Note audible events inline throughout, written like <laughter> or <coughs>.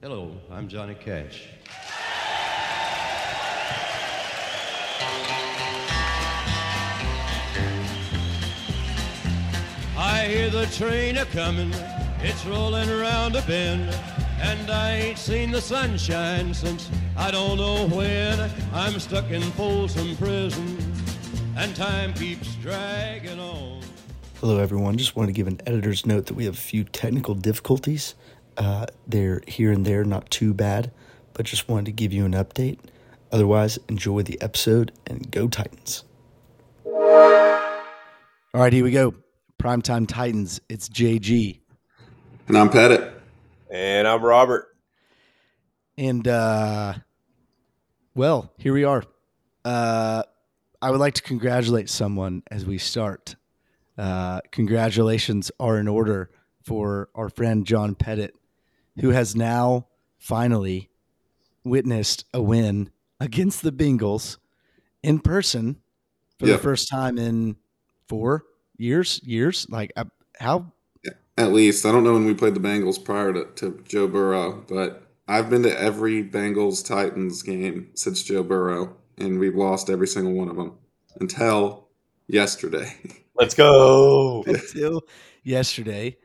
Hello, I'm Johnny Cash. I hear the train a coming, it's rolling around a bend, and I ain't seen the sunshine since I don't know when. I'm stuck in Folsom Prison, and time keeps dragging on. Hello, everyone. Just wanted to give an editor's note that we have a few technical difficulties. Uh, they're here and there, not too bad, but just wanted to give you an update. Otherwise, enjoy the episode and go Titans. All right, here we go. Primetime Titans. It's JG. And I'm Pettit. And I'm Robert. And, uh, well, here we are. Uh, I would like to congratulate someone as we start. Uh, congratulations are in order for our friend John Pettit, who has now finally witnessed a win against the Bengals in person for Yep. the first time in four years. Years like uh, how? At least I don't know when we played the Bengals prior to, to Joe Burrow, but I've been to every Bengals Titans game since Joe Burrow, and we've lost every single one of them until yesterday. Let's go. Until yesterday,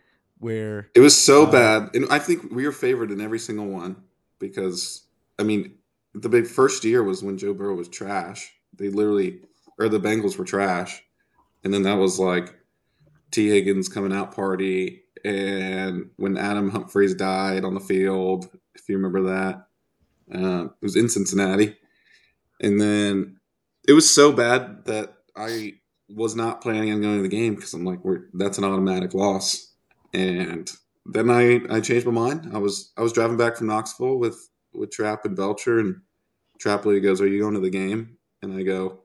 where It was so Uh, bad, and I think we were favored in every single one because I mean the big first year was when Joe Burrow was trash. They literally, or the Bengals were trash, and then that was like Tee Higgins coming out party, and when Adam Humphries died on the field, if you remember that, uh, it was in Cincinnati, and then it was so bad that I was not planning on going to the game because I'm like, we're that's an automatic loss and then I I changed my mind. I was I was driving back from Knoxville with with Trap and Belcher, and Trap Trapley goes, "Are you going to the game?" And I go,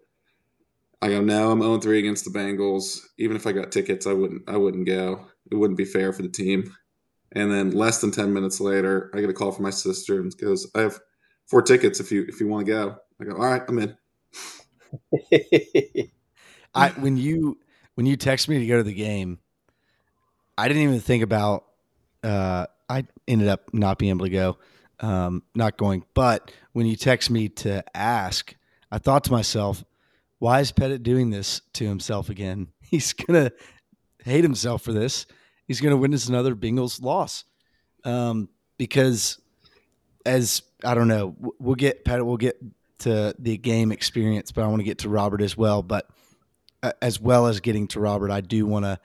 I go, "No, I'm 0 3 against the Bengals. Even if I got tickets, I wouldn't I wouldn't go. It wouldn't be fair for the team." And then less than ten minutes later, I get a call from my sister and goes, "I have four tickets if you if you want to go." I go, "All right, I'm in." <laughs> I when you when you text me to go to the game, I didn't even think about. Uh, I ended up not being able to go, um, not going. But when you text me to ask, I thought to myself, "Why is Pettit doing this to himself again? <laughs> He's gonna hate himself for this. He's gonna witness another Bengals loss." Um, because as I don't know, we'll get Pettit. We'll get to the game experience, but I want to get to Robert as well. But uh, as well as getting to Robert, I do want to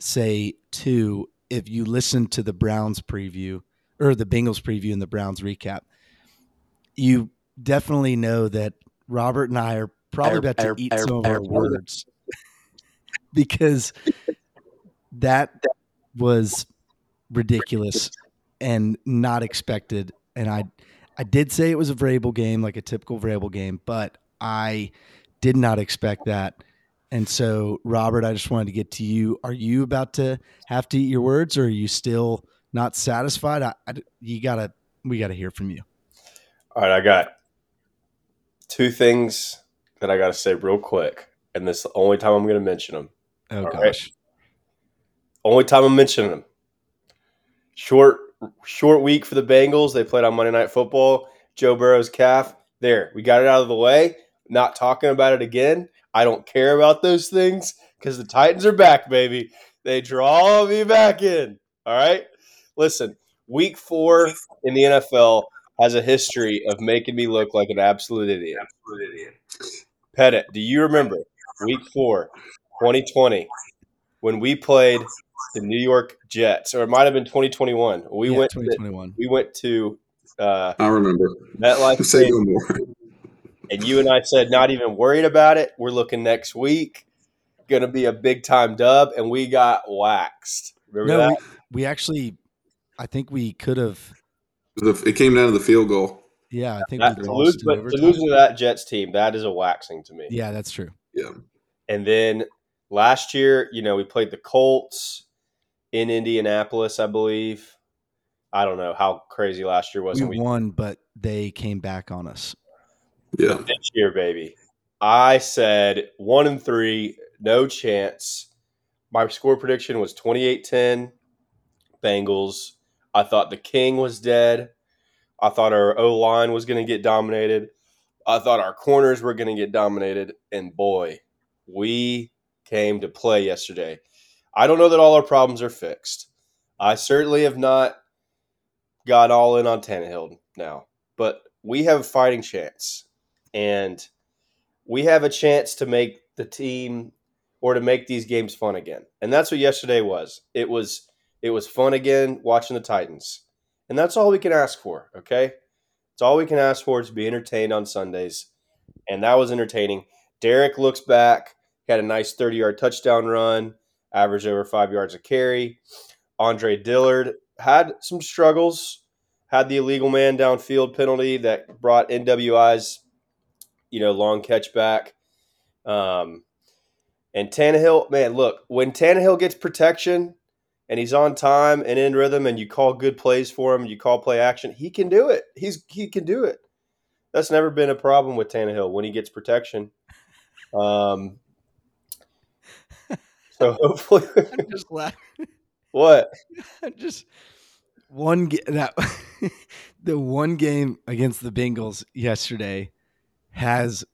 say too, if you listen to the Browns preview or the Bengals preview and the Browns recap, you definitely know that Robert and I are probably about to eat some of our words <laughs> because that was ridiculous and not expected. And I, I did say it was a Vrabel game, like a typical Vrabel game, but I did not expect that. And so, Robert, I just wanted to get to you. Are you about to have to eat your words, or are you still not satisfied? I, I- you gotta, we gotta hear from you. All right, I got two things that I got to say real quick, and this is the only time I'm going to mention them. Oh All gosh, right. Only time I'm mentioning them. Short, short week for the Bengals. They played on Monday Night Football. Joe Burrow's calf. There, we got it out of the way. Not talking about it again. I don't care about those things because the Titans are back, baby. They draw me back in. All right. Listen, week four in the NFL has a history of making me look like an absolute idiot. Absolute idiot. Pettit, do you remember week four, 2020, when we played the New York Jets, or it might have been 2021? We Yeah, went. To, 2021. we went to uh, I remember. MetLife Say Stadium, no more. And you and I said, not even worried about it. We're looking next week. Going to be a big time dub, and we got waxed. Remember no, that? we, we actually, I think we could have. It came down to the field goal. Yeah, I think That- we to, lost lose, but to overtime. losing to that Jets team, that is a waxing to me. Yeah, that's true. Yeah. And then last year, you know, we played the Colts in Indianapolis, I believe. I don't know how crazy last year was. We we won, but they came back on us. Yeah. this year, baby. I said one and three, no chance. My score prediction was 28 10 Bengals. I thought the King was dead. I thought our O line was going to get dominated. I thought our corners were going to get dominated. And boy, we came to play yesterday. I don't know that all our problems are fixed. I certainly have not got all in on Tannehill now, but we have a fighting chance. And we have a chance to make the team or to make these games fun again. And that's what yesterday was. It was it was fun again watching the Titans. And that's all we can ask for, okay? It's all we can ask for is to be entertained on Sundays. And that was entertaining. Derrick looks back, had a nice 30 yard touchdown run, averaged over five yards a carry. Andre Dillard had some struggles, had the illegal man downfield penalty that brought NWI's, you know, long catch back. Um, and Tannehill, man, look, when Tannehill gets protection, and he's on time and in rhythm and you call good plays for him, you call play action, he can do it. He's he can do it. That's never been a problem with Tannehill when he gets protection. Um, so <laughs> hopefully, I'm just laughing. what? <laughs> I'm just one that <laughs> the one game against the Bengals yesterday has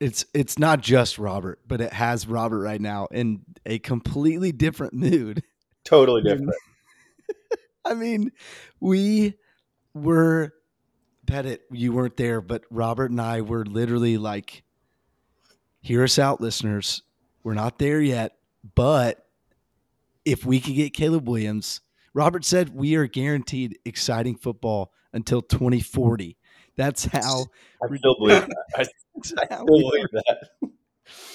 it's it's not just Robert, but it has Robert right now in a completely different mood. Totally different. <laughs> I mean, we were Pettit, you weren't there, but Robert and I were literally like, hear us out, listeners. We're not there yet, but if we could get Caleb Williams, Robert said we are guaranteed exciting football until 2040. That's how I still believe that. I <laughs> that's how still believe that.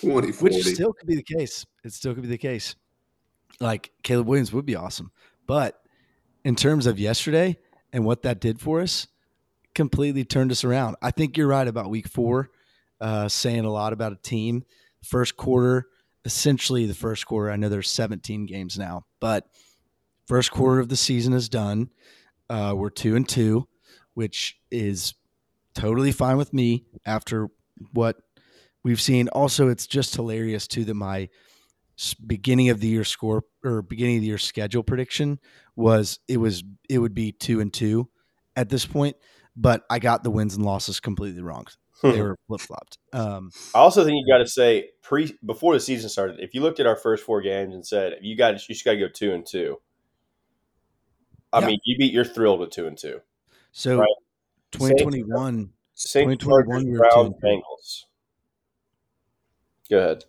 2040. which still could be the case. It still could be the case. Like Caleb Williams would be awesome, but in terms of yesterday and what that did for us, completely turned us around. I think you're right about Week Four, uh, saying a lot about a team. First quarter, essentially the first quarter. I know there's 17 games now, but first quarter of the season is done. Uh, we're two and two, which is totally fine with me after what we've seen. Also, it's just hilarious too that my beginning of the year score or beginning of the year schedule prediction was it was it would be two and two at this point, but I got the wins and losses completely wrong. They were flip flopped. Um, I also think you got to say pre before the season started. If you looked at our first four games and said you got you just got to go two and two. I Yeah. mean, you beat. You're thrilled with two and two. so Right. 2021, Saints, 2021 Chargers, we were Browns, two and two. Bengals. Go ahead.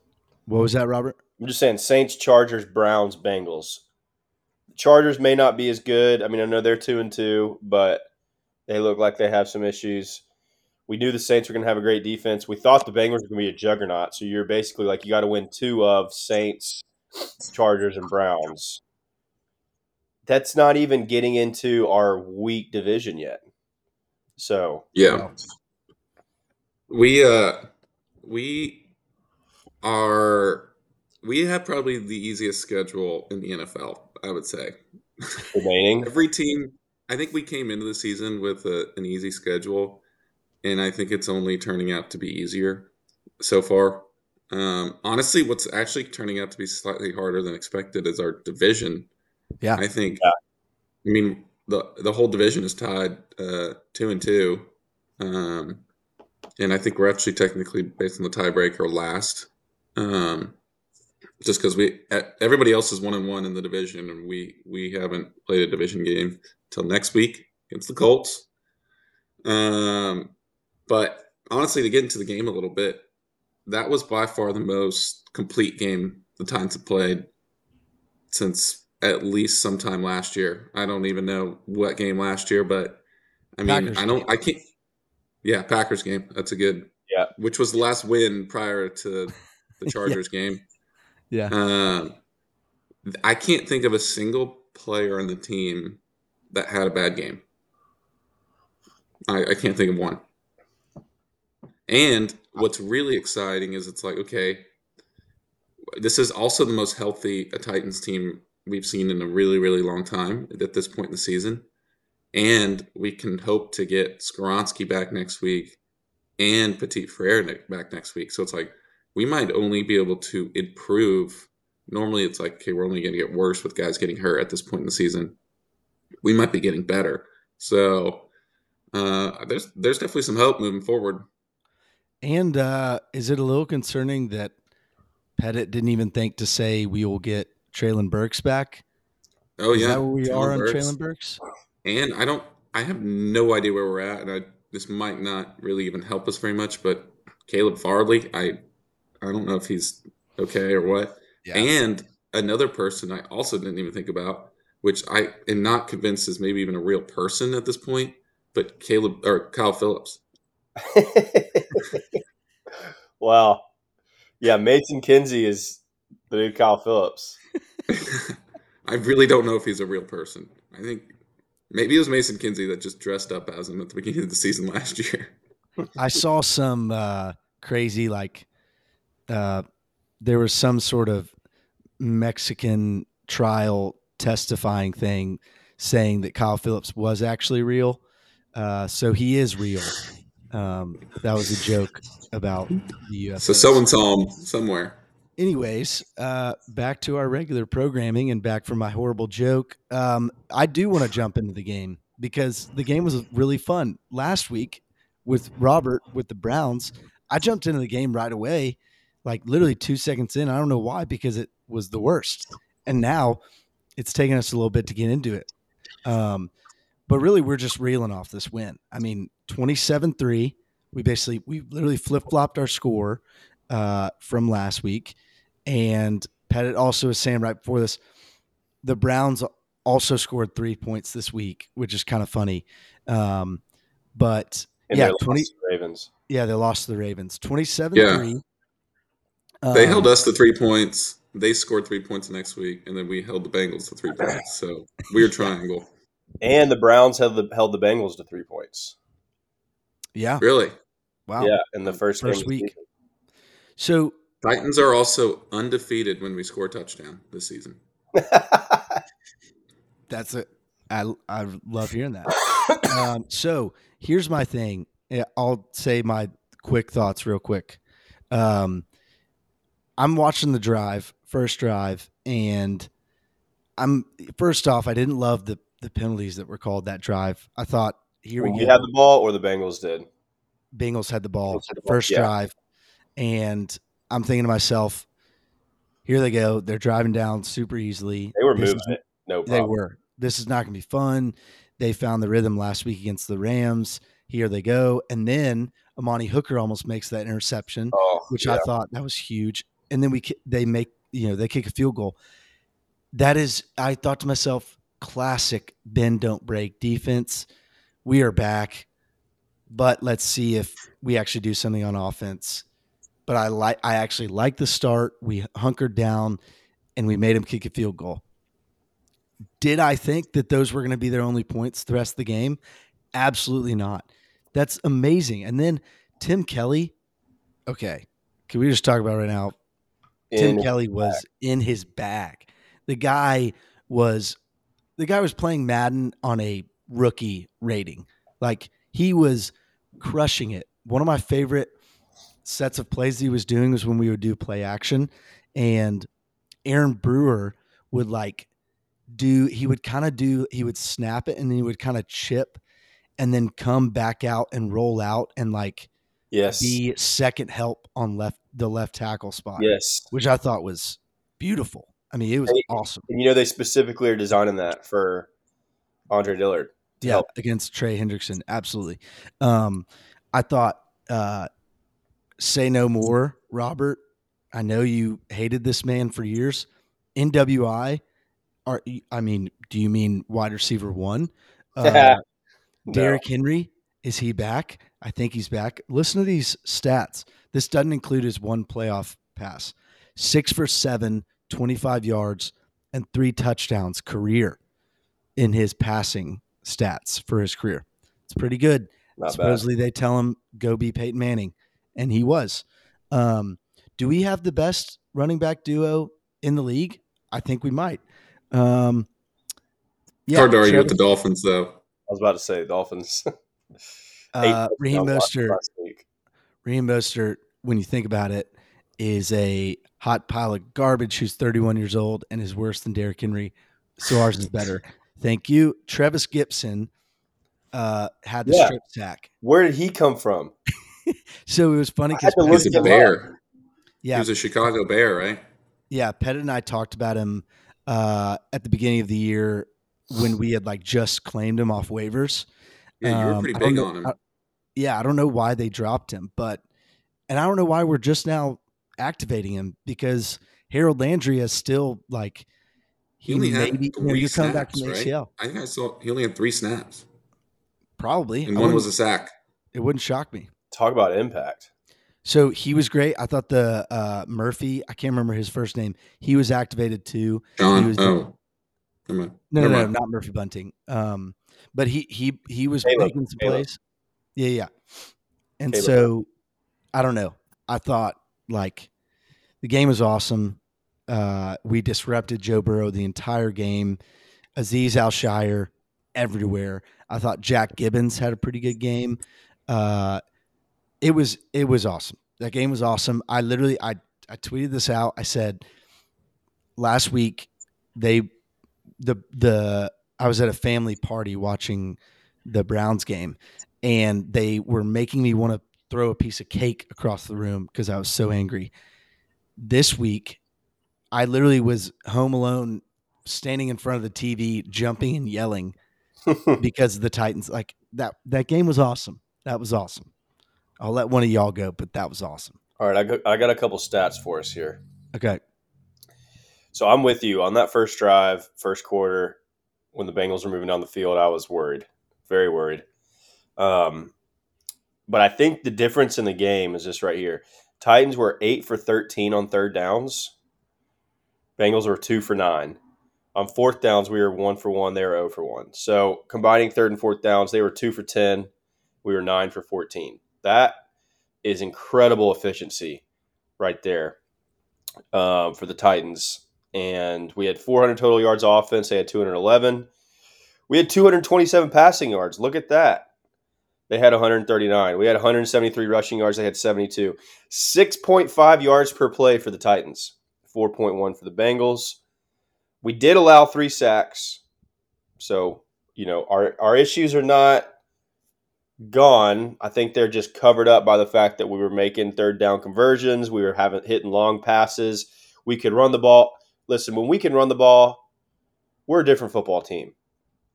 what was that, Robert? I'm just saying Saints, Chargers, Browns, Bengals. Chargers may not be as good. I mean, I know they're two and two, but they look like they have some issues. We knew the Saints were going to have a great defense. We thought the Bengals were going to be a juggernaut. So you're basically like you got to win two of Saints, Chargers, and Browns. That's not even getting into our weak division yet. So Yeah. We uh we are we have probably the easiest schedule in the NFL, I would say. remaining, <laughs> Every team I think we came into the season with a, an easy schedule and I think it's only turning out to be easier so far. Um, honestly, what's actually turning out to be slightly harder than expected is our division. Yeah. I think. Yeah. I mean, the the whole division is tied uh, two and two, um, and I think we're actually technically based on the tiebreaker last, um, just because we everybody else is one and one in the division, and we we haven't played a division game till next week against the Colts. Um, but honestly, to get into the game a little bit, that was by far the most complete game the Titans have played since at least sometime last year. I don't even know what game last year, but I mean, Packers I don't, game. I can't. Yeah, Packers game. That's a good. Yeah. Which was the last win prior to the <laughs> Yeah. Chargers game. Yeah. Um, I can't think of a single player on the team that had a bad game. I, I can't think of one. And what's really exciting is it's like, okay, this is also the most healthy a Titans team we've seen in a really, really long time at this point in the season. And we can hope to get Skoronski back next week and Petit Frere back next week. So it's like we might only be able to improve. Normally, it's like, okay, we're only going to get worse with guys getting hurt at this point in the season. We might be getting better. So uh, there's there's definitely some hope moving forward. And uh, is it a little concerning that Pettit didn't even think to say we will get Treylon Burks back? Oh Is yeah, that where we Treylon are on Burks. Treylon Burks? And I don't, I have no idea where we're at, and I this might not really even help us very much. But Caleb Farley, I, I don't know if he's okay or what. And another person I also didn't even think about, which I am not convinced is maybe even a real person at this point, but Caleb or Kyle Phillips. <laughs> wow. Yeah, Mason Kinsey is the new Kyle Phillips. I really don't know if he's a real person. I think maybe it was Mason Kinsey that just dressed up as him at the beginning of the season last year. I saw some uh, crazy like uh, there was some sort of Mexican trial testifying thing saying that Kyle Phillips was actually real. Uh, so he is real. Um, that was a joke about the UFOs. So someone saw him somewhere. Anyways, uh, back to our regular programming and back from my horrible joke. Um, I do want to <sighs> jump into the game because the game was really fun last week with Robert with the Browns. I jumped into the game right away, like literally two seconds in. I don't know why because it was the worst, and now it's taken us a little bit to get into it. Um, but really, we're just reeling off this win. I mean, twenty-seven three. We basically we literally flip flopped our score uh, from last week. And Pettit also was saying right before this, the Browns also scored three points this week, which is kind of funny. Um, but And yeah, they lost 20, to the Ravens. yeah, they lost to the Ravens 27 Yeah. 3. They Um, held us to three points. They scored three points next week, and then we held the Bengals to three points. So weird triangle. And the Browns held the held the Bengals to three points. Yeah. Really, Wow. Yeah, in the first, First game week. So Titans are also undefeated when we score a touchdown this season. season. <laughs> that's it. I, I love hearing that. <coughs> um, so here's my thing. I'll say my quick thoughts real quick. Um, I'm watching the drive, first drive, and I'm first off, I didn't love the the penalties that were called that drive. I thought here we we go. had the ball, or the Bengals did. Bengals had the ball had the ball, first yeah. drive, and I'm thinking to myself, here they go. They're driving down super easily. They were This moving is- it. No They were. This is not going to be fun. They found the rhythm last week against the Rams. Here they go. And then Amani Hooker almost makes that interception, Oh, which yeah. I thought that was huge. And then we they make you know they kick a field goal. That is, I thought to myself, classic bend don't break defense. We are back, but let's see if we actually do something on offense. But I like I actually like the start. We hunkered down and we made him kick a field goal. Did I think that those were going to be their only points the rest of the game? Absolutely not. That's amazing. And then Tim Kelly, okay, can we just talk about right now? Tim In- Kelly was in his bag. The guy was the guy was playing Madden on a rookie rating. Like he was crushing it. One of my favorite sets of plays he was doing was when we would do play action and Aaron Brewer would like do he would kind of do he would snap it and then he would kind of chip and then come back out and roll out and like yes, be second help on left the left tackle spot yes. which I thought was beautiful. I mean, it was Hey, awesome. And you know they specifically are designing that for Andre Dillard. Yeah, help. against Trey Hendrickson, absolutely. Um, I thought, uh, say no more, Robert. I know you hated this man for years. NWI, are I mean, do you mean wide receiver one? <laughs> Uh, No. Derrick Henry, is he back? I think he's back. Listen to these stats. This doesn't include his one playoff pass. Six for seven, 25 yards, and three touchdowns career in his passing stats for his career. It's pretty good. Not bad. Supposedly they tell him go be Peyton Manning, and he was. Um, do we have the best running back duo in the league? I think we might. Um, It's hard to argue with the Dolphins, though. I was about to say Dolphins. <laughs> uh, Eight Raheem Mostert. Raheem Mostert, when you think about it, is a hot pile of garbage who's 31 years old and is worse than Derrick Henry. So ours is better. <laughs> Thank you. Trevis Gipson, uh, had the Yeah. strip sack. Where did he come from? <laughs> <laughs> So it was funny because He's a bear. yeah, He was a Chicago Bear, right? yeah. Pettit and I talked about him uh, at the beginning of the year when we had like just claimed him off waivers. Yeah, you were Um, pretty big know- on him. I- yeah, I don't know why they dropped him, but and I don't know why we're just now activating him because Harold Landry is still like He he, only maybe know, three coming back snaps, from right? ACL. I think I saw he only had three snaps, Probably. and I one was a sack. it wouldn't shock me. Talk about impact. So he was great. I thought the uh, Murphy, I can't remember his first name. He was activated too. He John, was- oh, never mind. No, Never no, no, not Murphy Bunting. Um, but he he he was Caleb, making some Caleb. plays. Yeah, yeah. And Caleb. so I don't know. I thought like the game was awesome. Uh, we disrupted Joe Burrow the entire game. Azeez Al-Shaair everywhere. I thought Jack Gibbens had a pretty good game. Uh, it was it was awesome. That game was awesome. I literally I I tweeted this out. I said last week they the the I was at a family party watching the Browns game and they were making me want to throw a piece of cake across the room because I was so angry. This week I literally was home alone standing in front of the TV jumping and yelling <laughs> because of the Titans like that that game was awesome. That was awesome. I'll let one of y'all go, but that was awesome. All right, I got, I got a couple stats for us here. Okay. So I'm with you on that first drive, first quarter, when the Bengals were moving down the field. I was worried, very worried. Um, but I think the difference in the game is this right here. Titans were eight for thirteen on third downs. Bengals were two for nine. On fourth downs, we were one for one. They were zero for one. So combining third and fourth downs, they were two for ten. We were nine for fourteen. That is incredible efficiency right there um, for the Titans. And we had 400 total yards offense. They had 211. We had 227 passing yards. Look at that. They had 139. We had 173 rushing yards. They had 72. 6.5 yards per play for the Titans, 4.1 for the Bengals. We did allow three sacks. So, you know, our, our issues are not gone. I think they're just covered up by the fact that we were making third down conversions. We were having hitting long passes. We could run the ball. Listen, when we can run the ball, we're a different football team.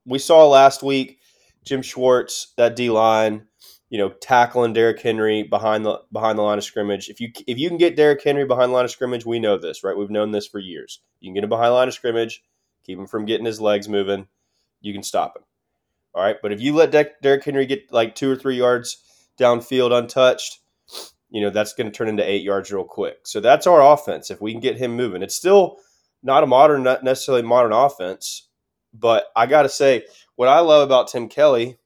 We saw last week Jim Schwartz, that D line, you know, tackling Derrick Henry behind the behind the line of scrimmage. If you if you can get Derrick Henry behind the line of scrimmage, we know this, right? We've known this for years. You can get him behind the line of scrimmage, keep him from getting his legs moving. You can stop him. All right, but if you let De- Derrick Henry get like two or three yards downfield untouched, you know that's going to turn into eight yards real quick. So that's our offense. If we can get him moving, it's still not a modern, not necessarily modern offense, but I got to say, what I love about Tim Kelly,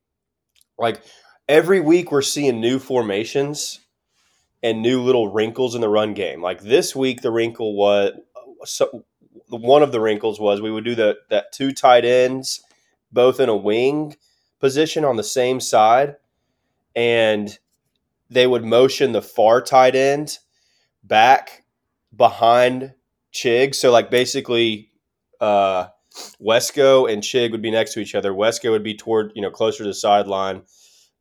like every week we're seeing new formations and new little wrinkles in the run game. Like this week, the wrinkle was so one of the wrinkles was we would do the that two tight ends both in a wing position on the same side, and they would motion the far tight end back behind Chig. So like basically, uh, Wesco and Chig would be next to each other. Wesco would be toward you know closer to the sideline.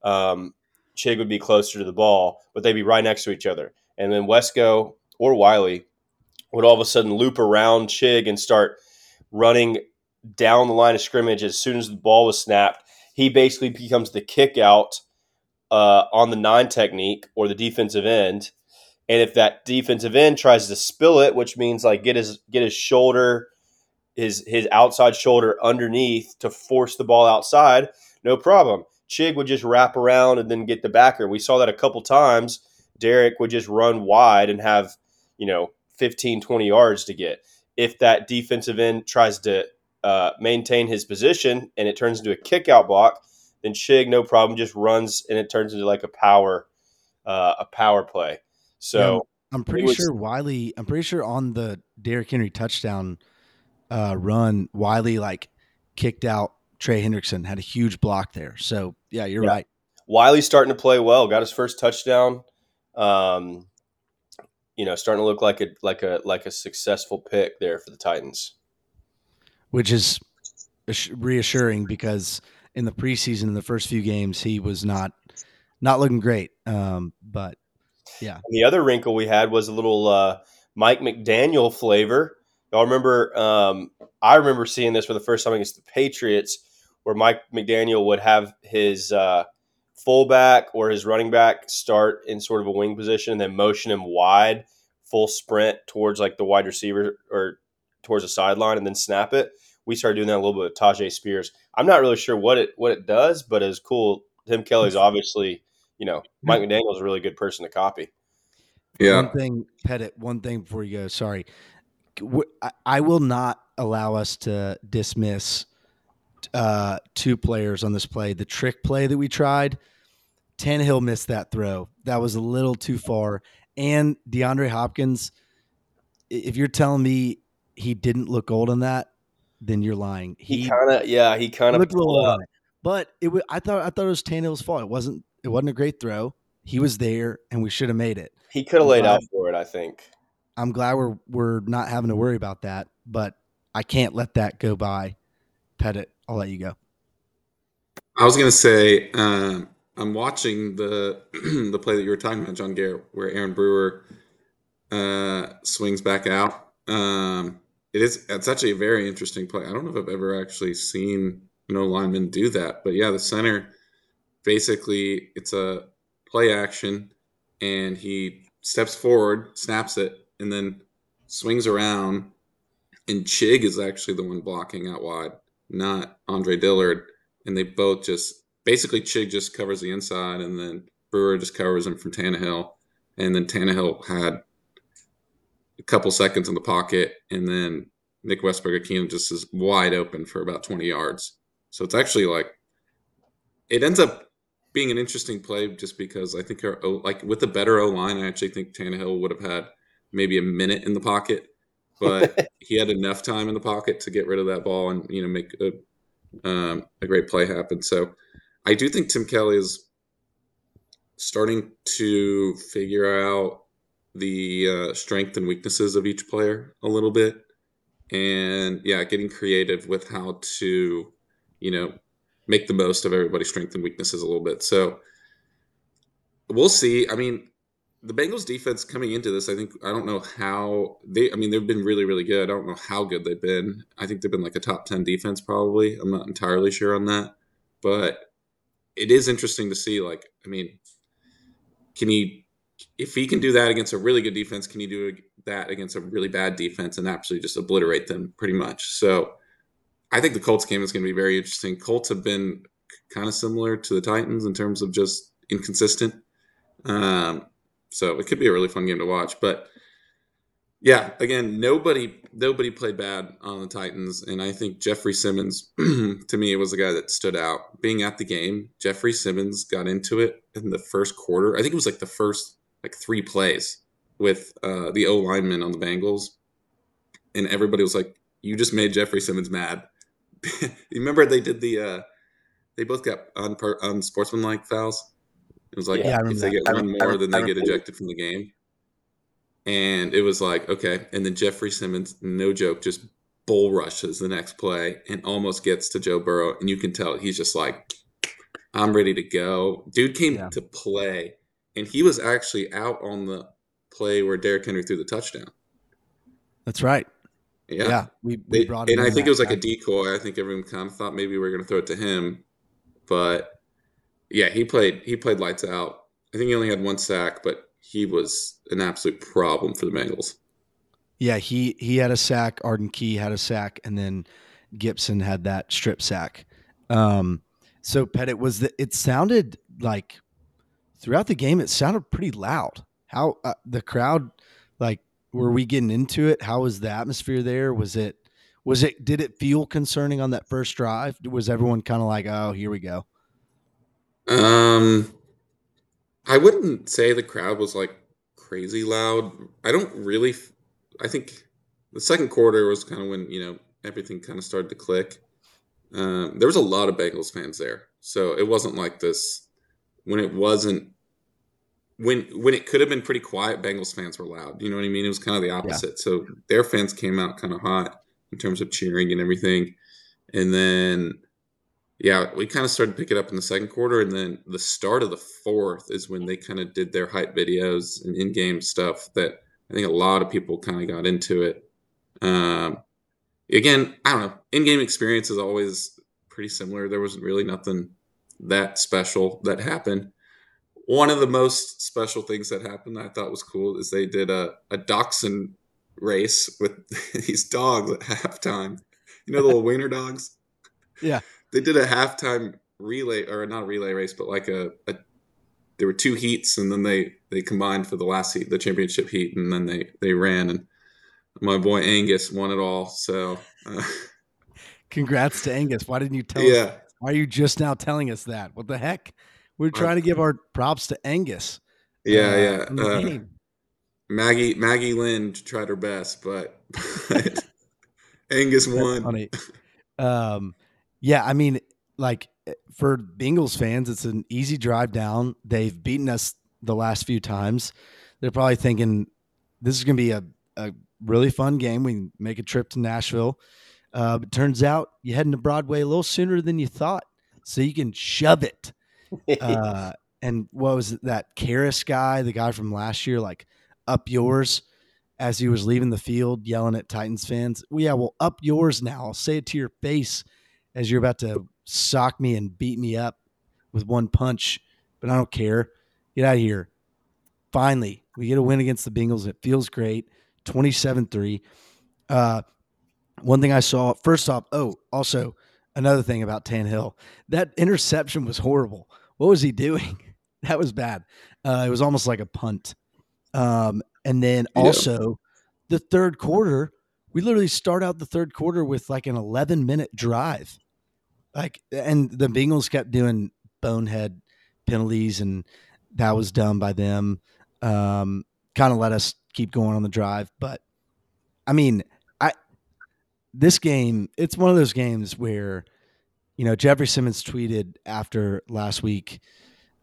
Um, Chig would be closer to the ball, but they'd be right next to each other. And then Wesco or Whyle would all of a sudden loop around Chig and start running down the line of scrimmage as soon as the ball was snapped. He basically becomes the kick out uh, on the nine technique or the defensive end. And if that defensive end tries to spill it, which means like get his get his shoulder, his his outside shoulder underneath to force the ball outside, no problem. Chig would just wrap around and then get the backer. We saw that a couple times. Derrick would just run wide and have, you know, 15, 20 yards to get. If that defensive end tries to uh, maintain his position and it turns into a kick out block, then Chig, no problem, just runs and it turns into like a power, uh, a power play. So I'm pretty was- sure Whyle. I'm pretty sure on the Derrick Henry touchdown uh, run, Whyle like kicked out Trey Hendrickson, had a huge block there. So yeah, you're Yeah. right. Whyle's starting to play well. Got his first touchdown. Um, you know, starting to look like a like a like a successful pick there for the Titans. Which is reassuring because in the preseason in the first few games he was not not looking great. Um, but yeah, And the other wrinkle we had was a little uh, Mike McDaniel flavor. Y'all remember? Um, I remember seeing this for the first time against the Patriots, where Mike McDaniel would have his uh, fullback or his running back start in sort of a wing position, and then motion him wide, full sprint towards like the wide receiver or towards the sideline, and then snap it. We started doing that a little bit with Tyjae Spears. I'm not really sure what it what it does, but it's cool. Tim Kelly's obviously, you know, Mike McDaniel is a really good person to copy. Yeah. One thing, Pettit. One thing before you go. Sorry, I will not allow us to dismiss uh, two players on this play. The trick play that we tried, Tannehill missed that throw. That was a little too far. And DeAndre Hopkins, if you're telling me he didn't look old on that, then you're lying. He, He, kind of, yeah, he kind of looked a little old. But it, wa- I thought I thought it was Tannehill's fault. It wasn't. It wasn't a great throw. He was there, and we should have made it. He could have laid But- out for it, I think. I'm glad we're we're not having to worry about that, but I can't let that go by. Pettit, I'll let you go. I was gonna say um, I'm watching the <clears throat> the play that you were talking about, John Garrett, where Aaron Brewer uh, swings back out. Um, it is it's actually a very interesting play. I don't know if I've ever actually seen no lineman do that, but yeah, the center basically it's a play action, and he steps forward, snaps it, and then swings around. And Chig is actually the one blocking out wide, not Andre Dillard and they both just basically Chig just covers the inside, and then Brewer just covers him from Tannehill, and then Tannehill had a couple seconds in the pocket, and then Nick Westbrook-Ikhine just is wide open for about twenty yards. So it's actually like it ends up being an interesting play just because I think our like with the better O line, I actually think Tannehill would have had maybe a minute in the pocket, but <laughs> he had enough time in the pocket to get rid of that ball and you know make a um, a great play happen. So I do think Tim Kelly is starting to figure out the uh, strength and weaknesses of each player a little bit, and yeah, getting creative with how to, you know, make the most of everybody's strength and weaknesses a little bit. So we'll see. I mean, the Bengals defense coming into this, I think I don't know how they. I mean, they've been really, really good. I don't know how good they've been. I think they've been like a top ten defense, probably. I'm not entirely sure on that, but it is interesting to see. Like, I mean, can he, if he can do that against a really good defense, can he do that against a really bad defense and absolutely just obliterate them pretty much? So, I think the Colts game is going to be very interesting. Colts have been kind of similar to the Titans in terms of just inconsistent. Um, so it could be a really fun game to watch. But yeah, again, nobody nobody played bad on the Titans, and I think Jeffrey Simmons, <clears throat> to me, it was the guy that stood out. Being at the game, Jeffrey Simmons got into it in the first quarter. I think it was like the first like three plays with uh, the O lineman on the Bengals, and everybody was like, "You just made Jeffrey Simmons mad." <laughs> you remember they did the uh, they both got on un- unsportsmanlike fouls. It was like Yeah, if they that. get one more, then they get ejected from the game. And it was like, okay. And then Jeffrey Simmons, no joke, just bull rushes the next play and almost gets to Joe Burrow. And you can tell he's just like, I'm ready to go. Dude came Yeah. to play, and he was actually out on the play where Derrick Henry threw the touchdown. That's right. Yeah. Yeah, we, we They- and I think that it was like a decoy. I think everyone kind of thought maybe we were going to throw it to him, but yeah, he played. He played lights out. I think he only had one sack, but he was an absolute problem for the Bengals. Yeah, he he had a sack. Arden Key had a sack, and then Gipson had that strip sack. Um, so Pettit was the. It sounded like throughout the game, it sounded pretty loud. How uh, the crowd, like, were we getting into it? How was the atmosphere there? Was it? Was it? Did it feel concerning on that first drive? Was everyone kind of like, "Oh, here we go"? Um, I wouldn't say the crowd was like crazy loud. I don't really. I think the second quarter was kind of when you know everything kind of started to click. Um, there was a lot of Bengals fans there, so it wasn't like this when it wasn't when when it could have been pretty quiet. Bengals fans were loud. You know what I mean? It was kind of the opposite. So their fans came out kind of hot in terms of cheering and everything, and then yeah, we kind of started to pick it up in the second quarter, and then the start of the fourth is when they kind of did their hype videos and in-game stuff that I think a lot of people kind of got into it. Um, again, I don't know. In-game experience is always pretty similar. There wasn't really nothing that special that happened. One of the most special things that happened I thought was cool is they did a, a dachshund race with <laughs> these dogs at halftime. You know the little wiener dogs? <laughs> Yeah. They did a halftime relay or not a relay race, but like a, a there were two heats and then they they combined for the last heat, the championship heat, and then they they ran and my boy Angus won it all. So uh, Congrats to Angus. Why didn't you tell yeah. us? Why are you just now telling us that? What the heck? We're trying to give our props to Angus. Yeah, uh, yeah. Uh. Maggie Maggie Lynn tried her best, but, but <laughs> Angus won. funny. Um, yeah, I mean, like eh, for Bengals fans, it's an easy drive down. They've beaten us the last few times. They're probably thinking this is going to be a, a really fun game. We make a trip to Nashville. Uh, but turns out you're heading to Broadway a little sooner than you thought, so you can shove it. <laughs> Uh, and what was it, that Karras guy, the guy from last year, like up yours as he was leaving the field, yelling at Titans fans. Well, yeah, well, up yours now. I'll say it to your face as you're about to sock me and beat me up with one punch, but I don't care. Get out of here. Finally, we get a win against the Bengals. It feels great. 27 3. Uh, one thing I saw, first off, oh, also another thing about Tannehill, that interception was horrible. What was he doing? <laughs> That was bad. Uh, it was almost like a punt. Um, and then Yeah. also the third quarter, we literally start out the third quarter with like an 11 minute drive. Like, and the Bengals kept doing bonehead penalties, and that was done by them. Um, kind of let us keep going on the drive. But I mean, this game, it's one of those games where, you know, Jeffrey Simmons tweeted after last week,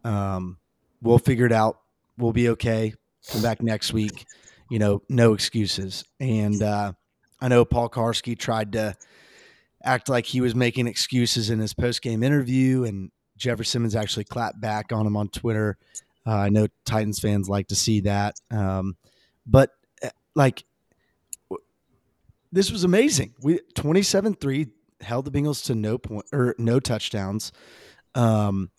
um, we'll figure it out. We'll be okay. Come back next week. You know, no excuses. And uh, I know Paul Karski tried to act like he was making excuses in his post game interview, and Jeffrey Simmons actually clapped back on him on Twitter. Uh, I know Titans fans like to see that. Um, but uh, like, this was amazing. We 27 3 held the Bengals to no point or no touchdowns. Um,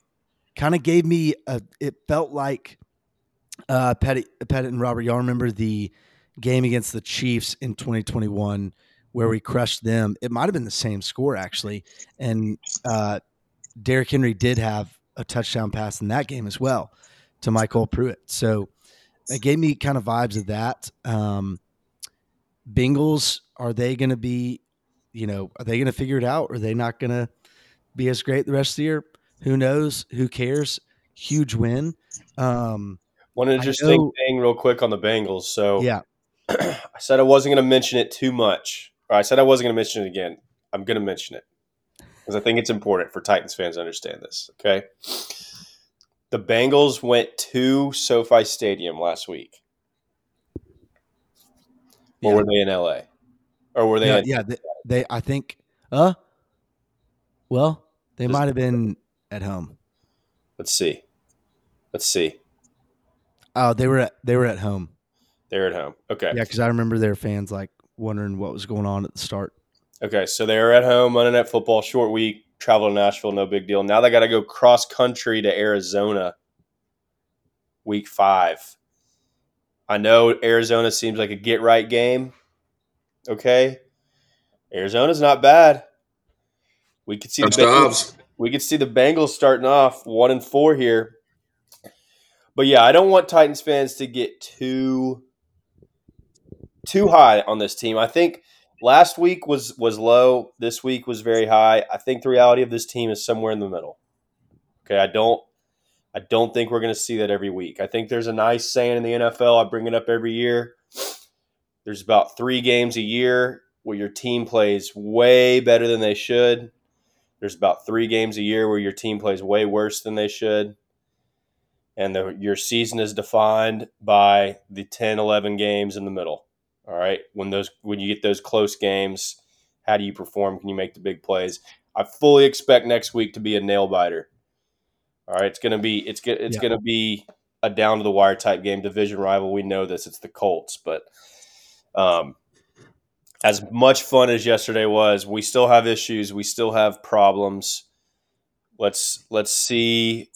kind of gave me a, it felt like uh, Pettit, Pettit and Robert, y'all remember the game against the Chiefs in 2021 where we crushed them. It might have been the same score actually, and uh, Derrick Henry did have a touchdown pass in that game as well to MyCole Pruitt. So it gave me kind of vibes of that. Um, Bengals are they going to be, you know, are they going to figure it out? Are they not going to be as great the rest of the year? Who knows? Who cares? Huge win. Um, One interesting know- thing, real quick, on the Bengals. So yeah, <clears throat> I said I wasn't going to mention it too much. Or I said I wasn't going to mention it again. I'm going to mention it because I think it's important for Titans fans to understand this. Okay. The Bengals went to SoFi Stadium last week. Or Yeah. were they in LA? Or were they yeah, in yeah. They, they, I think, uh, well, they might have been at home. Let's see. Let's see. Oh, they were at they were at home. They're at home. Okay. Yeah, because I remember their fans like wondering what was going on at the start. Okay, so they're at home, Monday Night Football, short week, travel to Nashville, no big deal. Now they got to go cross country to Arizona, week five. I know Arizona seems like a get right game. Okay, Arizona's not bad. We could see the Bengals, we could see the Bengals starting off one and four here. But yeah, I don't want Titans fans to get too too high on this team. I think last week was was low. This week was very high. I think the reality of this team is somewhere in the middle. Okay, I don't I don't think we're going to see that every week. I think there's a nice saying in the NFL. I bring it up every year. There's about 3 games a year where your team plays way better than they should. There's about 3 games a year where your team plays way worse than they should. And the, your season is defined by the 10 11 games in the middle. All right. When those when you get those close games, how do you perform? Can you make the big plays? I fully expect next week to be a nail biter. All right, it's gonna be it's it's Yeah. gonna be a down to the wire type game, division rival. We know this. It's the Colts, but um, as much fun as yesterday was, we still have issues. We still have problems. Let's let's see.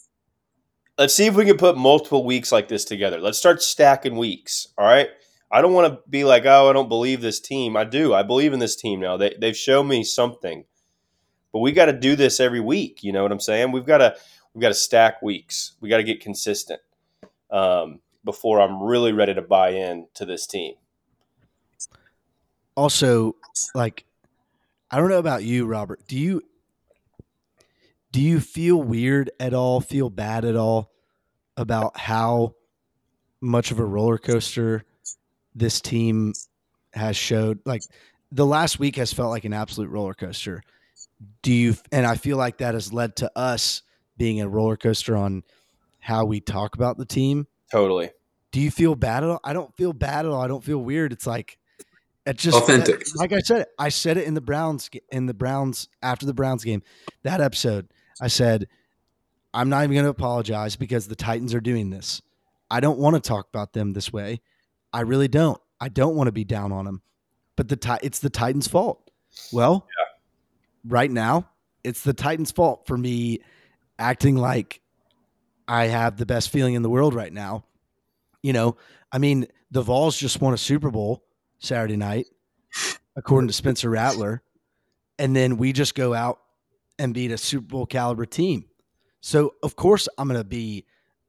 Let's see if we can put multiple weeks like this together. Let's start stacking weeks. All right. I don't want to be like, oh, I don't believe this team. I do. I believe in this team now. They they've shown me something. But we got to do this every week. You know what I'm saying? We've got to we've got to stack weeks. We got to get consistent um, before I'm really ready to buy in to this team. also like i don't know about you robert do you do you feel weird at all feel bad at all about how much of a roller coaster this team has showed like the last week has felt like an absolute roller coaster do you and i feel like that has led to us being a roller coaster on how we talk about the team Totally. do you feel bad at all? I don't feel bad at all. I don't feel weird. It's like it's just Authentic. like I said, I said it in the Browns in the Browns after the Browns game. That episode, I said, I'm not even going to apologize because the Titans are doing this. I don't want to talk about them this way. I really don't. I don't want to be down on them. But the Ti- it's the Titans' fault. Well, right now, it's the Titans' fault for me acting like I have the best feeling in the world right now. You know, I mean, the Vols just won a Super Bowl Saturday night, according to Spencer Rattler. And then we just go out and beat a Super Bowl caliber team. So, of course, I'm going to be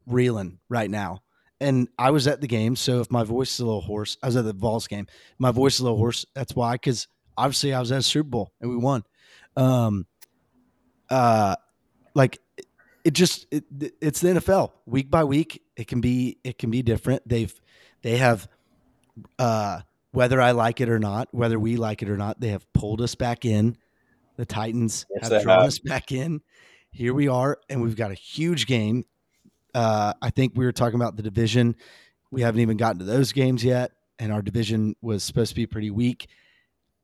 reeling right now. And I was at the game. So, if my voice is a little hoarse, I was at the Vols game. My voice is a little hoarse. That's why, because obviously I was at a Super Bowl and we won. Um, uh, like it just it, it's the NFL. Week by week, it can be it can be different. They've they have uh whether I like it or not, whether we like it or not, they have pulled us back in. The Titans Yes, have drawn have. us back in. Here we are, and we've got a huge game. Uh, I think we were talking about the division. We haven't even gotten to those games yet, and our division was supposed to be pretty weak.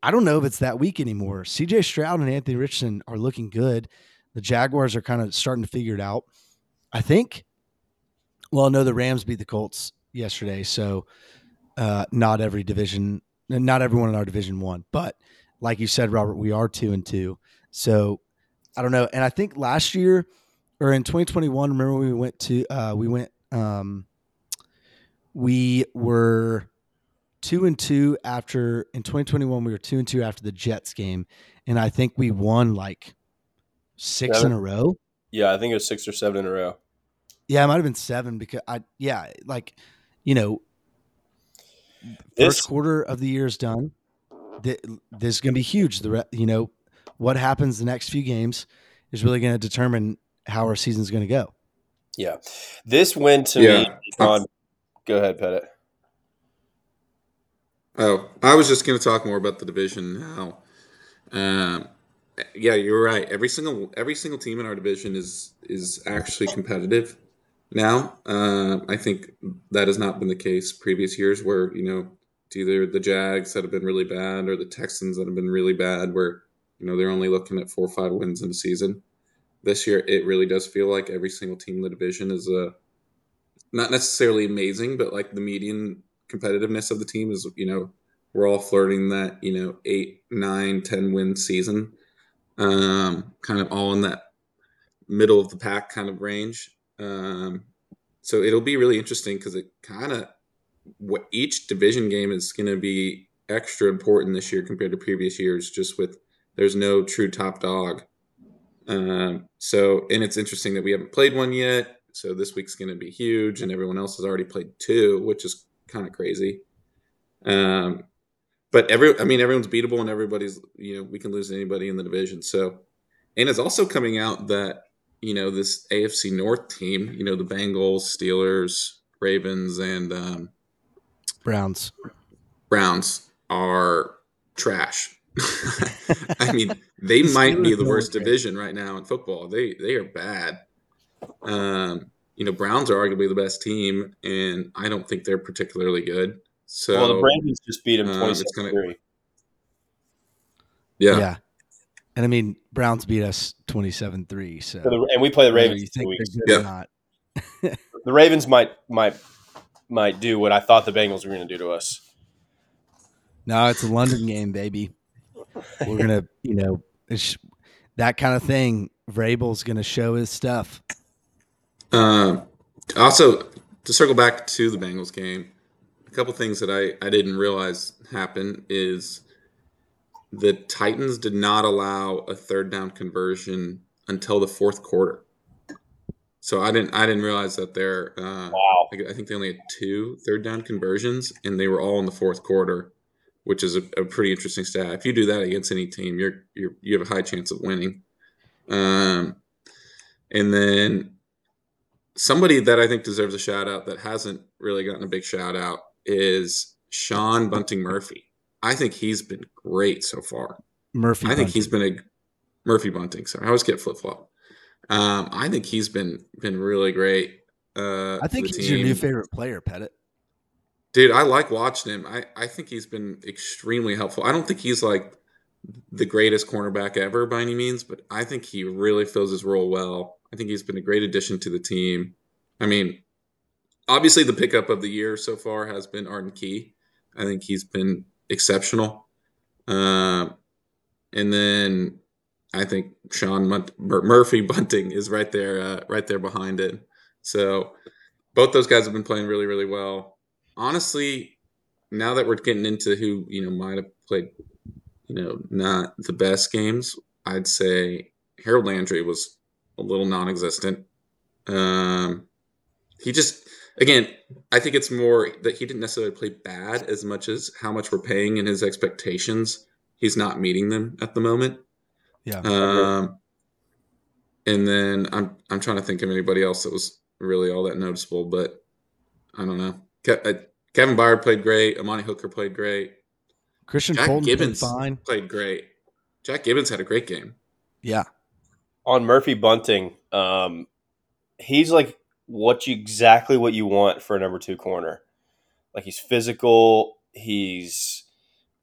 I don't know if it's that weak anymore. CJ Stroud and Anthony Richardson are looking good. The Jaguars are kind of starting to figure it out. I think. Well, no, the Rams beat the Colts yesterday, so uh, not every division, not everyone in our division won. But like you said, Robert, we are two and two. So I don't know. And I think last year or in 2021, remember we went to uh, we went um, we were two and two after in 2021 we were two and two after the Jets game, and I think we won like six Seven. in a row. Yeah, I think it was six or seven in a row. Yeah, it might have been seven because I yeah, like you know, This- first quarter of the year is done. Th- This is going to be huge. The re- you know what happens the next few games is really going to determine how our season's going to go. Yeah. This win to Yeah. me, John, go ahead, Pettit. Oh, I was just going to talk more about the division now. Um, yeah, you're right. Every single every single team in our division is is actually competitive now. Um, I think that has not been the case previous years, where you know it's either the Jags that have been really bad or the Texans that have been really bad, where you know they're only looking at four or five wins in a season. This year, it really does feel like every single team in the division is a not necessarily amazing, but like the median competitiveness of the team is, you know, we're all flirting that, you know, eight, nine, ten win season. Um, kind of all in that middle of the pack kind of range. Um, so it'll be really interesting because it kind of what each division game is going to be extra important this year compared to previous years. Just with there's no true top dog. Um, so and it's interesting that we haven't played one yet. So this week's going to be huge, and everyone else has already played two, which is kind of crazy. Um, but every, I mean, everyone's beatable, and everybody's, you know, we can lose anybody in the division. So, and it's also coming out that you know this AFC North team, you know, the Bengals, Steelers, Ravens, and um, Browns. Browns are trash. <laughs> I mean, they might be the worst division right now in football. They they are bad. Um, you know, Browns are arguably the best team, and I don't think they're particularly good. So well, the Ravens just beat him um, 27 it's gonna- 3. yeah, Yeah. And I mean, Browns beat us 27-3, so For the- and we play the Ravens. you in think weeks. they're good Yeah. or not. <laughs> The Ravens might might might do what I thought the Bengals were going to do to us. No, it's a London game, baby. We're gonna, <laughs> you know, it's that kind of thing. Vrabel's gonna show his stuff. Um, also, to circle back to the Bengals game, a couple things that I, I didn't realize happened is the Titans did not allow a third down conversion until the fourth quarter. So I didn't I didn't realize that they're uh, Wow. I I think they only had two third down conversions, and they were all in the fourth quarter, which is a, a pretty interesting stat. If you do that against any team, you're you're you have a high chance of winning. Um, and then somebody that I think deserves a shout out that hasn't really gotten a big shout out is Sean Bunting Murphy. I think he's been great so far. Murphy. I think Bunting. he's been a Murphy Bunting. Sorry, I always get flip flop. Um, I think he's been been really great. Uh, I think he's your new favorite player, Pettit. Dude, I like watching him. I, I think he's been extremely helpful. I don't think he's like the greatest cornerback ever by any means, but I think he really fills his role well. I think he's been a great addition to the team. I mean, obviously the pickup of the year so far has been Arden Key. I think he's been exceptional. Um, and then I think Sean Murphy Bunting is right there, uh, right there behind it. So both those guys have been playing really, really well. Honestly, now that we're getting into who you know might have played, you know, not the best games, I'd say Harold Landry was a little non-existent. Um, he just, again, I think it's more that he didn't necessarily play bad as much as how much we're paying and his expectations. He's not meeting them at the moment. Yeah. Um, and then I'm I'm trying to think of anybody else that was really all that noticeable, but I don't know. Ke- uh, Kevin Byard played great. Amani Hooker played great. Christian Jack Fulton's been Gibbens fine. played great. Jack Gibbens had a great game. Yeah. on Murphy Bunting, um, he's like what you exactly what you want for a number two corner. Like he's physical, he's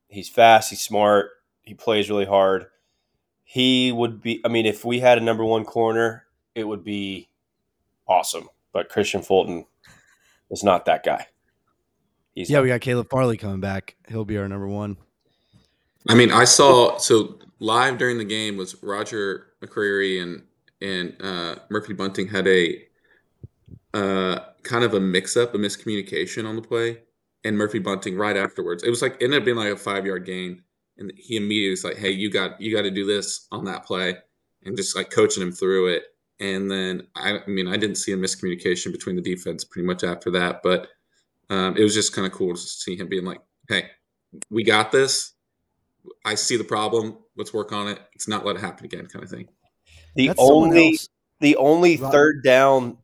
he's fast, he's smart, he plays really hard. He would be. I mean, if we had a number one corner, it would be awesome. But Christian Fulton is not that guy. He's Yeah, we got Caleb Farley coming back. He'll be our number one. I mean, I saw so live during the game was Roger McCreary and and uh, Murphy Bunting had a uh, kind of a mix up, a miscommunication on the play, and Murphy Bunting right afterwards. It was like ended up being like a five yard gain, and he immediately was like, "Hey, you got you got to do this on that play," and just like coaching him through it. And then I, I mean, I didn't see a miscommunication between the defense pretty much after that, but um, it was just kind of cool to see him being like, "Hey, we got this. I see the problem. Let's work on it. Let's not let it happen again," kind of thing. the That's only else. the only Right. third down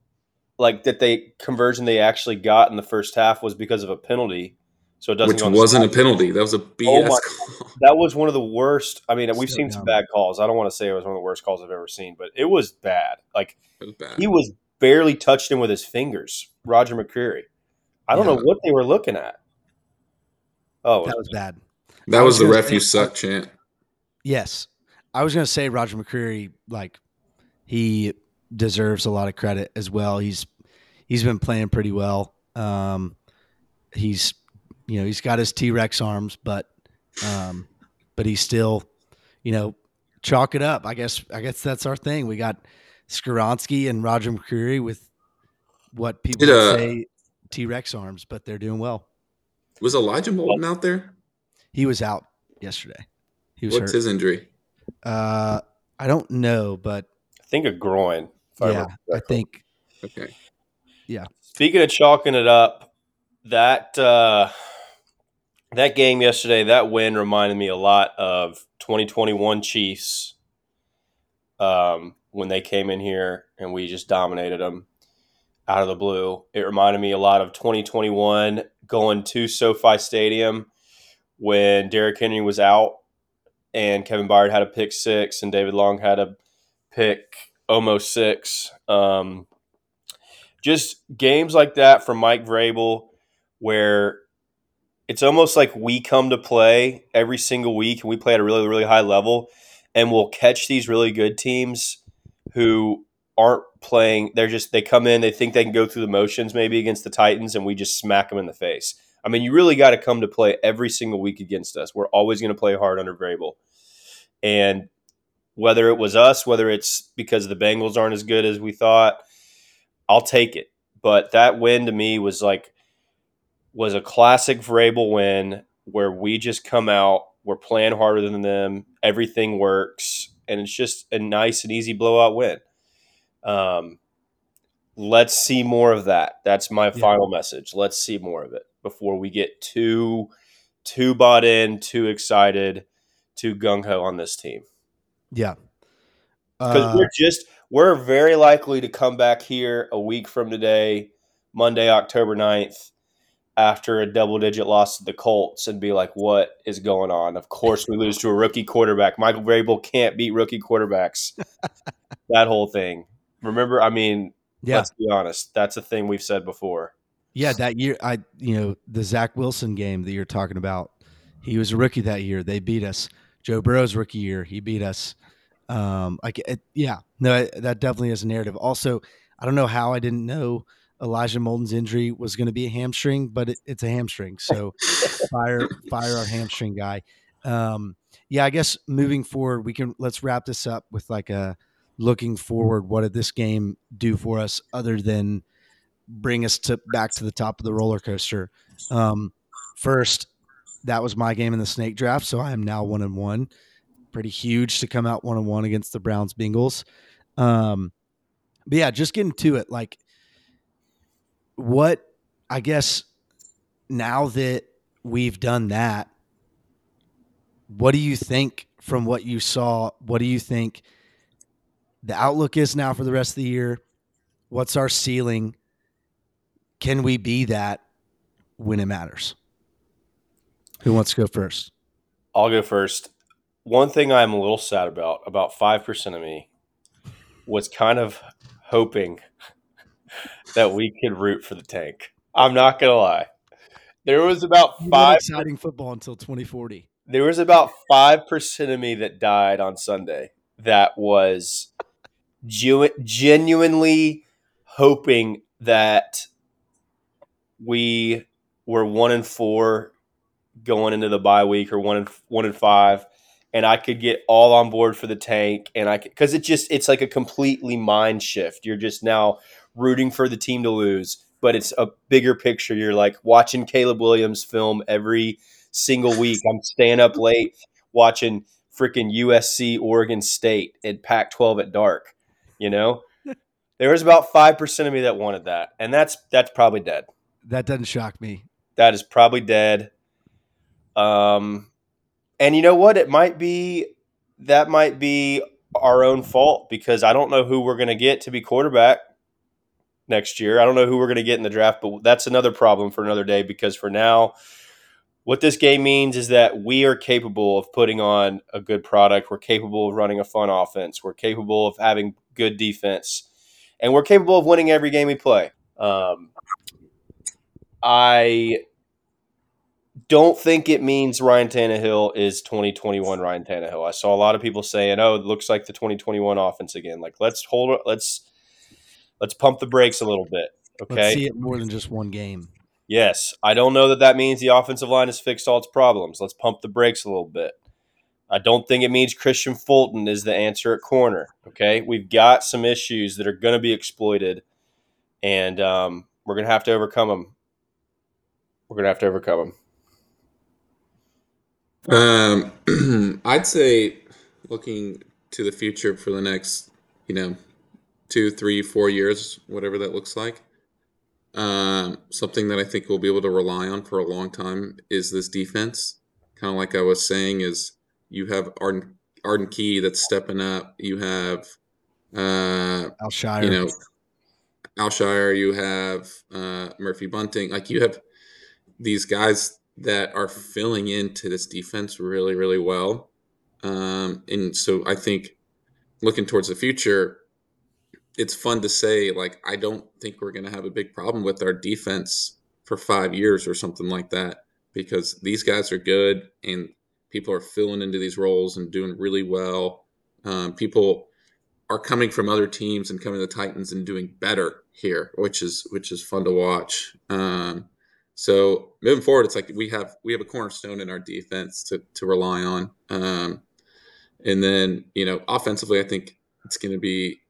like that they conversion they actually got in the first half was because of a penalty. So it doesn't Which go on the wasn't a penalty. That was a BS Oh my- call. That was one of the worst. I mean, we've Still seen some bad calls. I don't want to say it was one of the worst calls I've ever seen, but it was bad. Like was bad. he was barely touched him with his fingers. Roger McCreary. I don't Yeah. know what they were looking at. Oh, That was bad. That I was was the gonna ref say- you suck chant. Yes. I was going to say Roger McCreary, like, he deserves a lot of credit as well. He's he's been playing pretty well. Um, he's you know he's got his T Rex arms, but um, but he's still you know chalk it up. I guess I guess that's our thing. We got Skoronski and Roger McCreary with what people Did, would uh, say T Rex arms, but they're doing well. Was Elijah Molden out there? He was out yesterday. He was What's hurt. his injury? Uh, I don't know, but I think a groin. If I yeah, I think Okay. Yeah. Speaking of chalking it up, that uh, that game yesterday, that win reminded me a lot of 2021 Chiefs um, when they came in here and we just dominated them out of the blue. It reminded me a lot of 2021 going to SoFi Stadium when Derrick Henry was out and Kevin Byard had a pick six and David Long had a pick almost six. Um, just games like that from Mike Vrabel where it's almost like we come to play every single week and we play at a really, really high level. and we'll catch these really good teams who aren't playing. They're just they come in, they think they can go through the motions maybe against the Titans, and we just smack them in the face. I mean, you really got to come to play every single week against us. We're always going to play hard under Vrabel, and whether it was us, whether it's because the Bengals aren't as good as we thought, I'll take it. But that win to me was like was a classic Vrabel win where we just come out, we're playing harder than them, everything works, and it's just a nice and easy blowout win. Um, let's see more of that. That's my yeah. final message. Let's see more of it before we get too too bought in, too excited, too gung ho on this team. Yeah, because uh, we're just we're very likely to come back here a week from today, Monday, October 9th, after a double digit loss to the Colts and be like, what is going on? Of course, we lose to a rookie quarterback. Michael Vrabel can't beat rookie quarterbacks. <laughs> that whole thing. Remember, I mean, yeah. let's be honest. That's a thing we've said before. Yeah, that year, I you know the Zach Wilson game that you're talking about. He was a rookie that year. They beat us. Joe Burrow's rookie year, he beat us. Um, like, it, yeah, no, that definitely is a narrative. Also, I don't know how I didn't know Elijah Molden's injury was going to be a hamstring, but it, it's a hamstring. So <laughs> fire, fire our hamstring guy. Um, yeah, I guess moving forward, we can let's wrap this up with like a looking forward. What did this game do for us other than bring us to back to the top of the roller coaster? Um, first, that was my game in the snake draft, so I am now one and one pretty huge to come out one on one against the Browns Bengals. Um, but yeah, just getting to it. Like, what I guess now that we've done that, what do you think from what you saw? What do you think the outlook is now for the rest of the year? What's our ceiling? Can we be that when it matters? Who wants to go first? I'll go first one thing I'm a little sad about, about 5% of me, was kind of hoping <laughs> that we could root for the tank. I'm not going to lie. There was about five exciting football until 2040. There was about 5% of me that died on Sunday that was genuinely hoping that we were one and four going into the bye week or one and one and five and I could get all on board for the tank and I because it just it's like a completely mind shift. You're just now rooting for the team to lose, but it's a bigger picture. You're like watching Caleb Williams film every single week. I'm staying up late watching freaking USC Oregon State at Pac-12 at dark, you know? <laughs> there was about 5% of me that wanted that, and that's that's probably dead. That doesn't shock me. That is probably dead. Um and you know what? It might be that might be our own fault because I don't know who we're going to get to be quarterback next year. I don't know who we're going to get in the draft, but that's another problem for another day because for now, what this game means is that we are capable of putting on a good product. We're capable of running a fun offense. We're capable of having good defense. And we're capable of winning every game we play. Um, I don't think it means Ryan Tannehill is 2021 Ryan Tannehill. I saw a lot of people saying, "Oh, it looks like the 2021 offense again." Like, let's hold. Let's let's pump the brakes a little bit. Okay, let's see it more than just one game. Yes, I don't know that that means the offensive line has fixed all its problems. Let's pump the brakes a little bit. I don't think it means Christian Fulton is the answer at corner. Okay, we've got some issues that are going to be exploited, and um, we're going to have to overcome them. We're going to have to overcome them. Um, <clears throat> I'd say looking to the future for the next, you know, two, three, four years, whatever that looks like. Um, something that I think we'll be able to rely on for a long time is this defense. Kind of like I was saying, is you have Arden, Arden Key that's stepping up. You have uh, Al-Shaair. You know, Al-Shaair. You have uh, Murphy Bunting. Like you have these guys that are filling into this defense really, really well. Um, and so I think looking towards the future, it's fun to say, like, I don't think we're going to have a big problem with our defense for five years or something like that because these guys are good and people are filling into these roles and doing really well. Um, people are coming from other teams and coming to the Titans and doing better here, which is which is fun to watch. Um, so moving forward, it's like we have we have a cornerstone in our defense to to rely on. Um, and then you know offensively, I think it's going to be.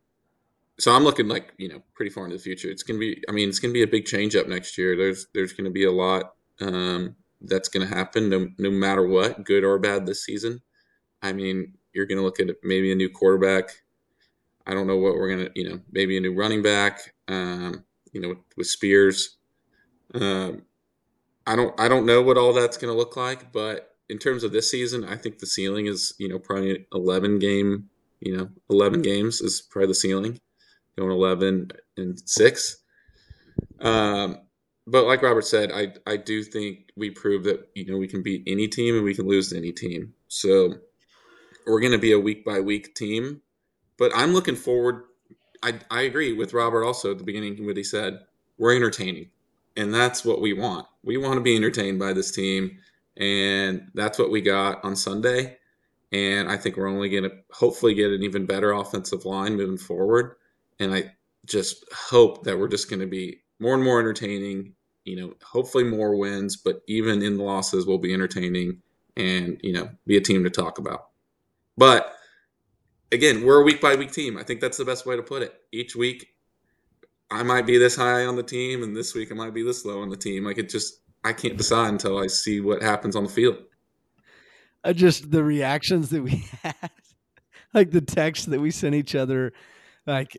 So I'm looking like you know pretty far into the future. It's going to be. I mean, it's going to be a big change up next year. There's there's going to be a lot um, that's going to happen no no matter what, good or bad this season. I mean, you're going to look at maybe a new quarterback I don't know what we're gonna, you know, maybe a new running back, um, you know, with, with Spears. Um, I don't, I don't know what all that's gonna look like, but in terms of this season, I think the ceiling is, you know, probably eleven game, you know, eleven games is probably the ceiling, going eleven and six. Um, but like Robert said, I I do think we prove that you know we can beat any team and we can lose to any team. So we're going to be a week by week team but I'm looking forward. I, I agree with Robert also at the beginning what he said. We're entertaining, and that's what we want. We want to be entertained by this team, and that's what we got on Sunday. And I think we're only going to hopefully get an even better offensive line moving forward. And I just hope that we're just going to be more and more entertaining. You know, hopefully more wins, but even in the losses, we'll be entertaining and you know be a team to talk about. But again, we're a week by week team. I think that's the best way to put it. Each week, I might be this high on the team, and this week I might be this low on the team. Like it just, I can't decide until I see what happens on the field. Uh, just the reactions that we <laughs> had, like the texts that we sent each other, like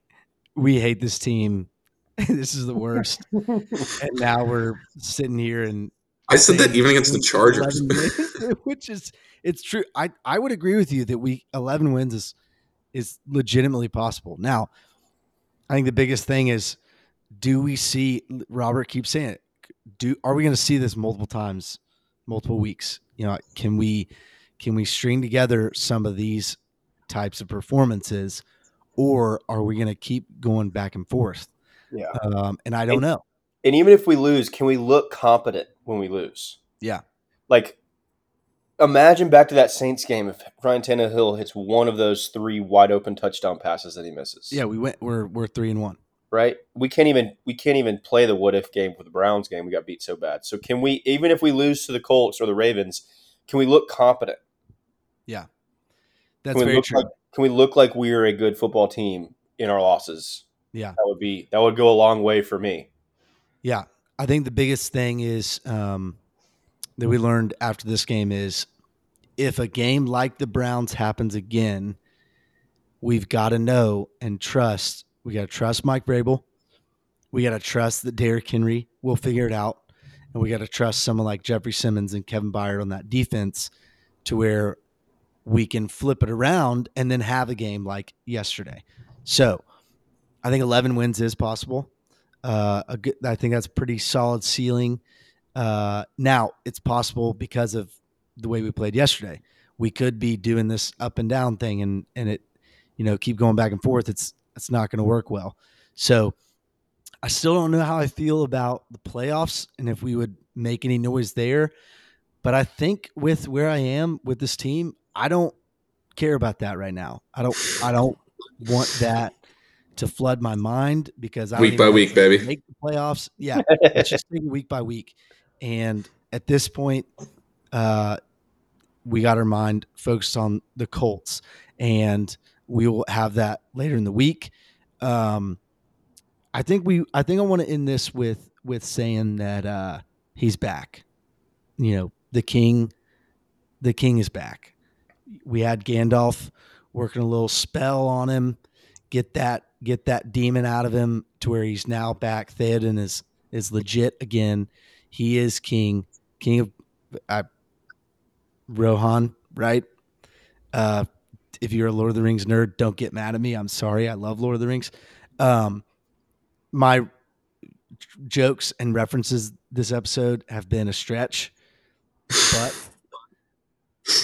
we hate this team. <laughs> this is the worst. <laughs> and now we're sitting here and I said that even against the Chargers, which is it's true. I I would agree with you that we 11 wins is is legitimately possible. Now, I think the biggest thing is do we see Robert keeps saying it. Do are we going to see this multiple times, multiple weeks? You know, can we can we string together some of these types of performances or are we going to keep going back and forth? Yeah. Um, and I don't and, know. And even if we lose, can we look competent when we lose? Yeah. Like imagine back to that Saints game if Ryan Tannehill hits one of those three wide open touchdown passes that he misses. Yeah, we went. We're we're three and one. Right. We can't even we can't even play the what if game with the Browns game. We got beat so bad. So can we even if we lose to the Colts or the Ravens, can we look competent? Yeah, that's very true. Like, can we look like we're a good football team in our losses? Yeah, that would be that would go a long way for me. Yeah, I think the biggest thing is um, that we learned after this game is if a game like the Browns happens again, we've got to know and trust. We got to trust Mike Vrabel. We got to trust that Derrick Henry will figure it out. And we got to trust someone like Jeffrey Simmons and Kevin Byard on that defense to where we can flip it around and then have a game like yesterday. So I think 11 wins is possible. Uh, a good, I think that's pretty solid ceiling. Uh, now it's possible because of the way we played yesterday. We could be doing this up and down thing and and it, you know, keep going back and forth. It's it's not going to work well. So I still don't know how I feel about the playoffs and if we would make any noise there. But I think with where I am with this team, I don't care about that right now. I don't I don't want that to flood my mind because I week by week, baby, make the playoffs. Yeah, <laughs> it's just week by week. And at this point, uh, we got our mind focused on the Colts, and we will have that later in the week. Um, I think we. I think I want to end this with with saying that uh, he's back. You know, the king. The king is back. We had Gandalf working a little spell on him, get that get that demon out of him to where he's now back. Theoden is is legit again. He is king, king of. I Rohan, right? Uh, if you're a Lord of the Rings nerd, don't get mad at me. I'm sorry. I love Lord of the Rings. Um, my jokes and references this episode have been a stretch, but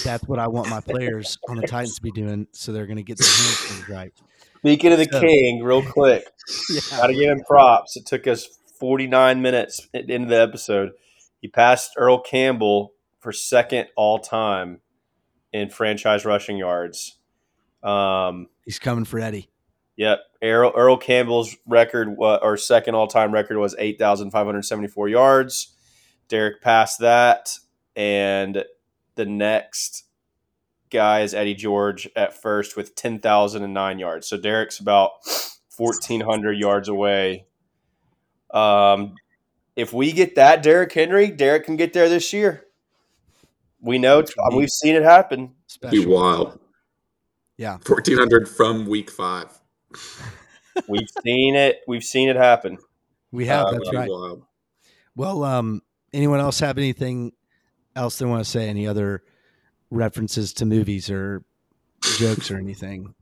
that's what I want my players on the Titans to be doing. So they're going to get their hands right. Speaking of the so, king, real quick, <laughs> yeah. got to give him props. It took us 49 minutes into the episode. He passed Earl Campbell for second all time in franchise rushing yards. Um, He's coming for Eddie. Yep. Earl, Earl Campbell's record, wa- or second all time record, was 8,574 yards. Derrick passed that. And the next guy is Eddie George at first with 10,009 yards. So Derrick's about 1,400 yards away. Um, if we get that Derrick Henry, Derrick can get there this year. We know, we've seen it happen. Be wild. Yeah. Fourteen hundred from week five. <laughs> We've seen it. We've seen it happen. We have. Uh, that's right. wild. Well, um, anyone else have anything else they want to say? Any other references to movies or jokes or anything?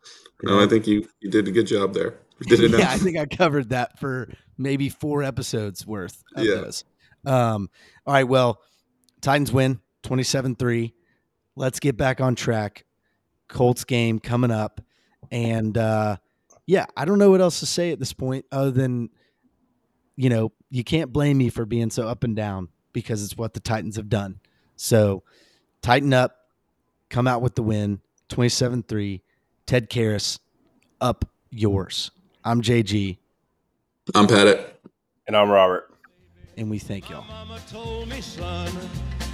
No, I think you you did a good job there. You did <laughs> enough. yeah, I think I covered that for maybe four episodes worth of Yeah. those. Um, all right, well, Titans win 27-3. Let's get back on track. Colts game coming up. And uh, yeah, I don't know what else to say at this point other than you know, you can't blame me for being so up and down because it's what the Titans have done. So, tighten up, come out with the win, 27-3. Ted Karras up yours. I'm JG, I'm Pettit. And I'm Robert. and we thank y'all.